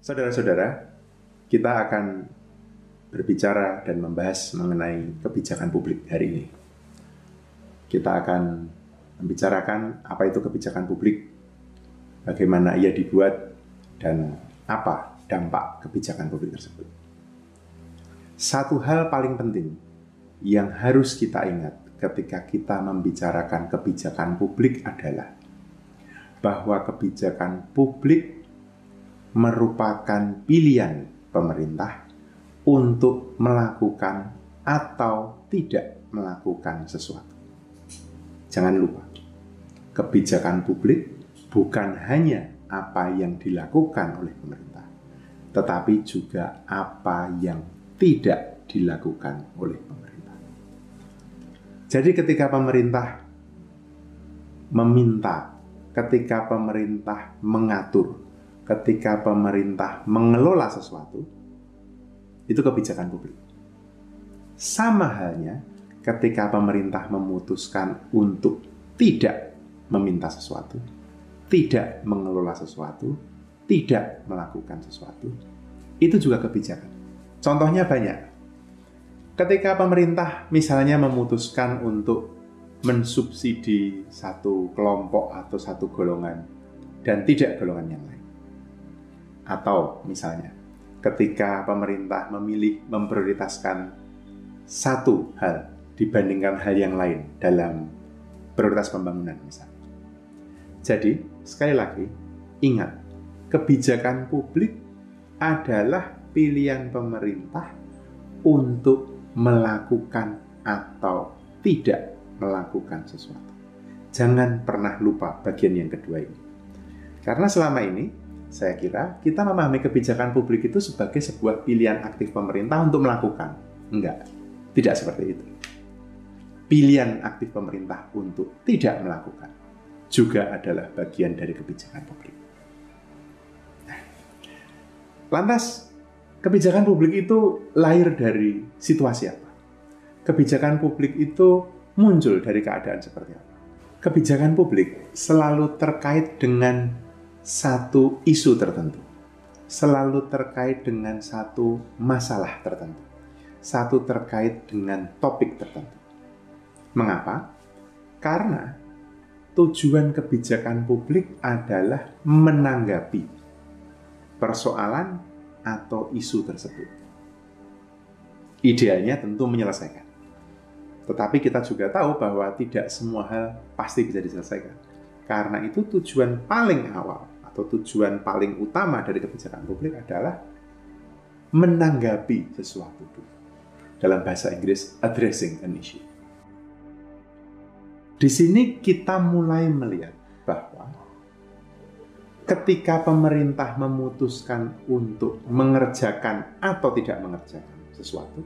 Saudara-saudara, kita akan berbicara dan membahas mengenai kebijakan publik hari ini. Kita akan membicarakan apa itu kebijakan publik, bagaimana ia dibuat, dan apa dampak kebijakan publik tersebut. Satu hal paling penting yang harus kita ingat ketika kita membicarakan kebijakan publik adalah bahwa kebijakan publik merupakan pilihan pemerintah untuk melakukan atau tidak melakukan sesuatu. Jangan lupa, kebijakan publik bukan hanya apa yang dilakukan oleh pemerintah, tetapi juga apa yang tidak dilakukan oleh pemerintah. Jadi, ketika pemerintah meminta, ketika pemerintah mengatur, ketika pemerintah mengelola sesuatu, itu kebijakan publik. Sama halnya ketika pemerintah memutuskan untuk tidak meminta sesuatu, tidak mengelola sesuatu, tidak melakukan sesuatu, itu juga kebijakan. Contohnya banyak. Ketika pemerintah misalnya memutuskan untuk mensubsidi satu kelompok atau satu golongan dan tidak golongan yang lain atau misalnya, ketika pemerintah memilih memprioritaskan satu hal dibandingkan hal yang lain dalam prioritas pembangunan misalnya. Jadi, sekali lagi, ingat, kebijakan publik adalah pilihan pemerintah untuk melakukan atau tidak melakukan sesuatu. Jangan pernah lupa bagian yang kedua ini. Karena selama ini saya kira kita memahami kebijakan publik itu sebagai sebuah pilihan aktif pemerintah untuk melakukan. Enggak, tidak seperti itu. Pilihan aktif pemerintah untuk tidak melakukan juga adalah bagian dari kebijakan publik. Lantas, kebijakan publik itu lahir dari situasi apa? Kebijakan publik itu muncul dari keadaan seperti apa? Kebijakan publik selalu terkait dengan satu isu tertentu, selalu terkait dengan satu masalah tertentu, satu terkait dengan topik tertentu. Mengapa? Karena tujuan kebijakan publik adalah menanggapi persoalan atau isu tersebut. Idealnya tentu menyelesaikan. Tetapi kita juga tahu bahwa tidak semua hal pasti bisa diselesaikan. Karena itu tujuan paling awal atau tujuan paling utama dari kebijakan publik adalah menanggapi sesuatu Dalam bahasa Inggris, addressing an issue. Di sini kita mulai melihat bahwa ketika pemerintah memutuskan untuk mengerjakan atau tidak mengerjakan sesuatu,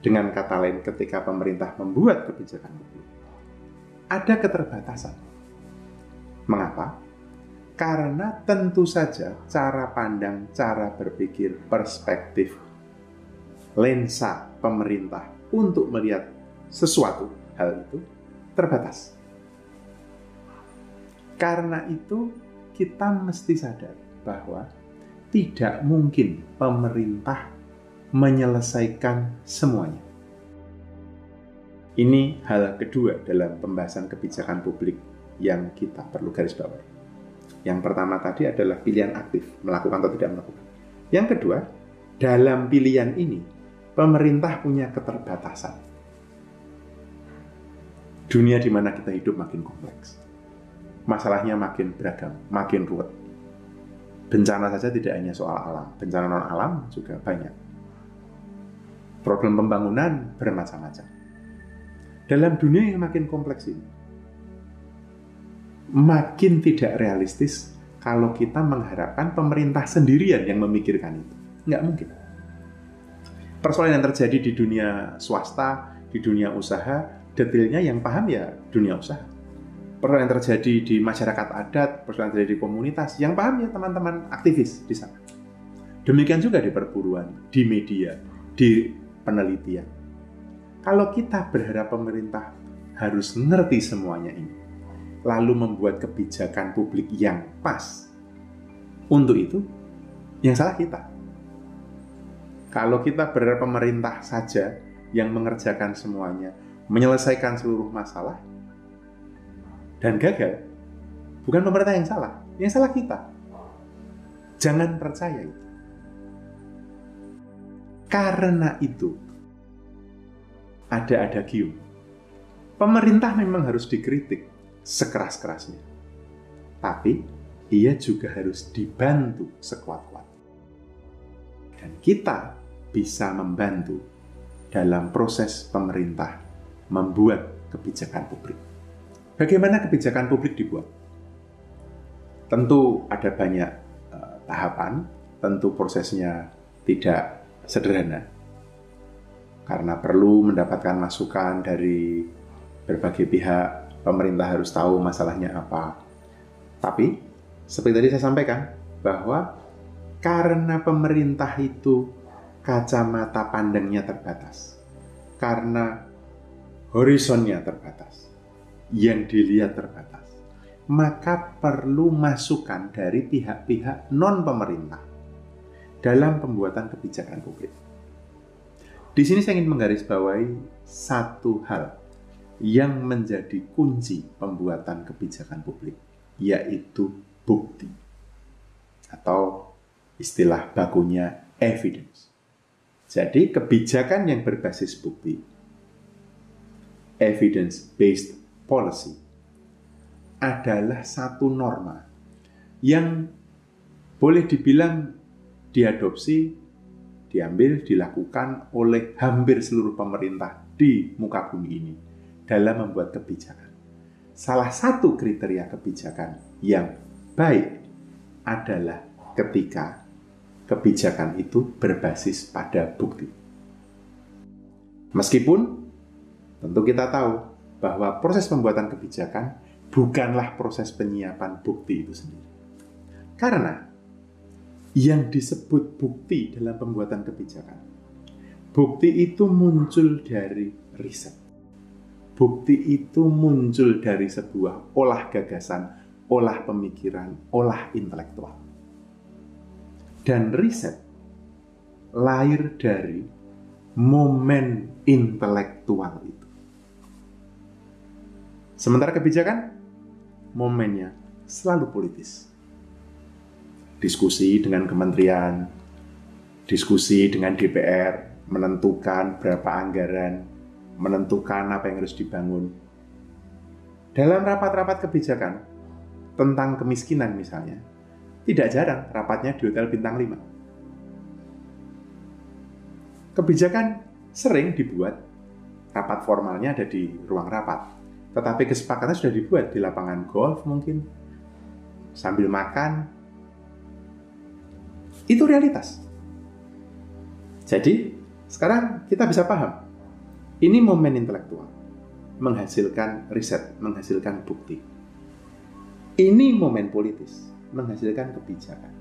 dengan kata lain ketika pemerintah membuat kebijakan publik, ada keterbatasan. Mengapa? Karena tentu saja cara pandang, cara berpikir, perspektif, lensa pemerintah untuk melihat sesuatu hal itu terbatas. Karena itu kita mesti sadar bahwa tidak mungkin pemerintah menyelesaikan semuanya. Ini hal kedua dalam pembahasan kebijakan publik yang kita perlu garis bawahi. Yang pertama tadi adalah pilihan aktif, melakukan atau tidak melakukan. Yang kedua, dalam pilihan ini, pemerintah punya keterbatasan. Dunia di mana kita hidup makin kompleks. Masalahnya makin beragam, makin ruwet. Bencana saja tidak hanya soal alam, bencana non-alam juga banyak. Problem pembangunan bermacam-macam. Dalam dunia yang makin kompleks ini, makin tidak realistis kalau kita mengharapkan pemerintah sendirian yang memikirkan itu. Nggak mungkin. Persoalan yang terjadi di dunia swasta, di dunia usaha, detailnya yang paham ya dunia usaha. Persoalan yang terjadi di masyarakat adat, persoalan yang terjadi di komunitas, yang paham ya teman-teman aktivis di sana. Demikian juga di perburuan, di media, di penelitian. Kalau kita berharap pemerintah harus ngerti semuanya ini, lalu membuat kebijakan publik yang pas. Untuk itu, yang salah kita. Kalau kita berharap pemerintah saja yang mengerjakan semuanya, menyelesaikan seluruh masalah, dan gagal, bukan pemerintah yang salah, yang salah kita. Jangan percaya itu. Karena itu, ada ada gium. Pemerintah memang harus dikritik, sekeras-kerasnya. Tapi ia juga harus dibantu sekuat-kuat. Dan kita bisa membantu dalam proses pemerintah membuat kebijakan publik. Bagaimana kebijakan publik dibuat? Tentu ada banyak uh, tahapan, tentu prosesnya tidak sederhana. Karena perlu mendapatkan masukan dari berbagai pihak pemerintah harus tahu masalahnya apa. Tapi, seperti tadi saya sampaikan, bahwa karena pemerintah itu kacamata pandangnya terbatas, karena horizonnya terbatas, yang dilihat terbatas, maka perlu masukan dari pihak-pihak non-pemerintah dalam pembuatan kebijakan publik. Di sini saya ingin menggarisbawahi satu hal yang menjadi kunci pembuatan kebijakan publik, yaitu bukti atau istilah bakunya evidence. Jadi kebijakan yang berbasis bukti, evidence-based policy, adalah satu norma yang boleh dibilang diadopsi, diambil, dilakukan oleh hampir seluruh pemerintah di muka bumi ini dalam membuat kebijakan. Salah satu kriteria kebijakan yang baik adalah ketika kebijakan itu berbasis pada bukti. Meskipun tentu kita tahu bahwa proses pembuatan kebijakan bukanlah proses penyiapan bukti itu sendiri. Karena yang disebut bukti dalam pembuatan kebijakan, bukti itu muncul dari riset bukti itu muncul dari sebuah olah gagasan, olah pemikiran, olah intelektual. Dan riset lahir dari momen intelektual itu. Sementara kebijakan, momennya selalu politis. Diskusi dengan kementerian, diskusi dengan DPR, menentukan berapa anggaran, menentukan apa yang harus dibangun. Dalam rapat-rapat kebijakan tentang kemiskinan misalnya, tidak jarang rapatnya di hotel bintang 5. Kebijakan sering dibuat, rapat formalnya ada di ruang rapat. Tetapi kesepakatan sudah dibuat di lapangan golf mungkin, sambil makan. Itu realitas. Jadi, sekarang kita bisa paham ini momen intelektual, menghasilkan riset, menghasilkan bukti. Ini momen politis, menghasilkan kebijakan.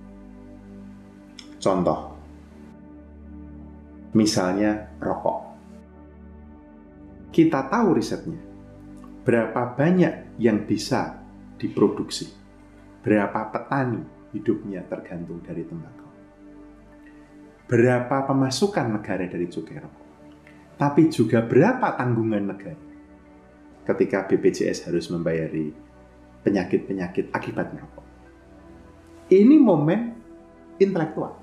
Contoh, misalnya rokok. Kita tahu risetnya, berapa banyak yang bisa diproduksi, berapa petani hidupnya tergantung dari tembakau, berapa pemasukan negara dari cukai rokok tapi juga berapa tanggungan negara ketika BPJS harus membayari penyakit-penyakit akibat merokok. Ini momen intelektual.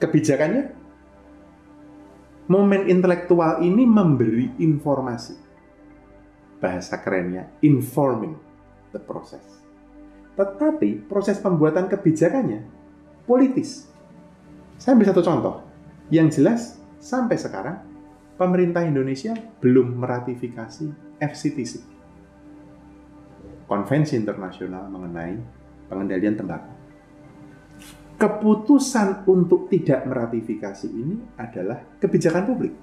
Kebijakannya, momen intelektual ini memberi informasi. Bahasa kerennya, informing the process. Tetapi proses pembuatan kebijakannya politis. Saya ambil satu contoh. Yang jelas, sampai sekarang pemerintah Indonesia belum meratifikasi FCTC. konvensi internasional mengenai pengendalian tembakau. Keputusan untuk tidak meratifikasi ini adalah kebijakan publik.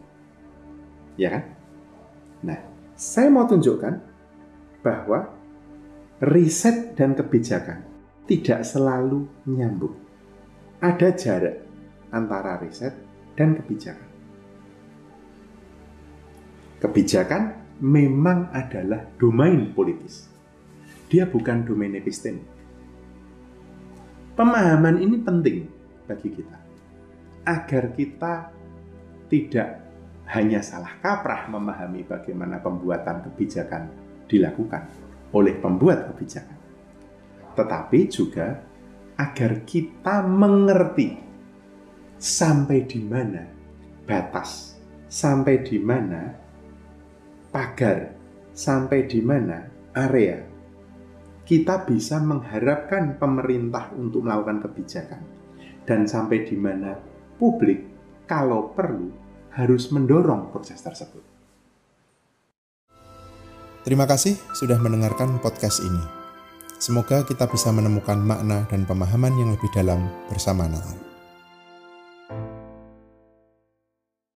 Ya kan? Nah, saya mau tunjukkan bahwa riset dan kebijakan tidak selalu nyambung. Ada jarak antara riset dan kebijakan. Kebijakan memang adalah domain politis. Dia bukan domain episteme. Pemahaman ini penting bagi kita agar kita tidak hanya salah kaprah memahami bagaimana pembuatan kebijakan dilakukan oleh pembuat kebijakan, tetapi juga agar kita mengerti sampai di mana batas, sampai di mana pagar, sampai di mana area kita bisa mengharapkan pemerintah untuk melakukan kebijakan dan sampai di mana publik kalau perlu harus mendorong proses tersebut. Terima kasih sudah mendengarkan podcast ini. Semoga kita bisa menemukan makna dan pemahaman yang lebih dalam bersama Natal.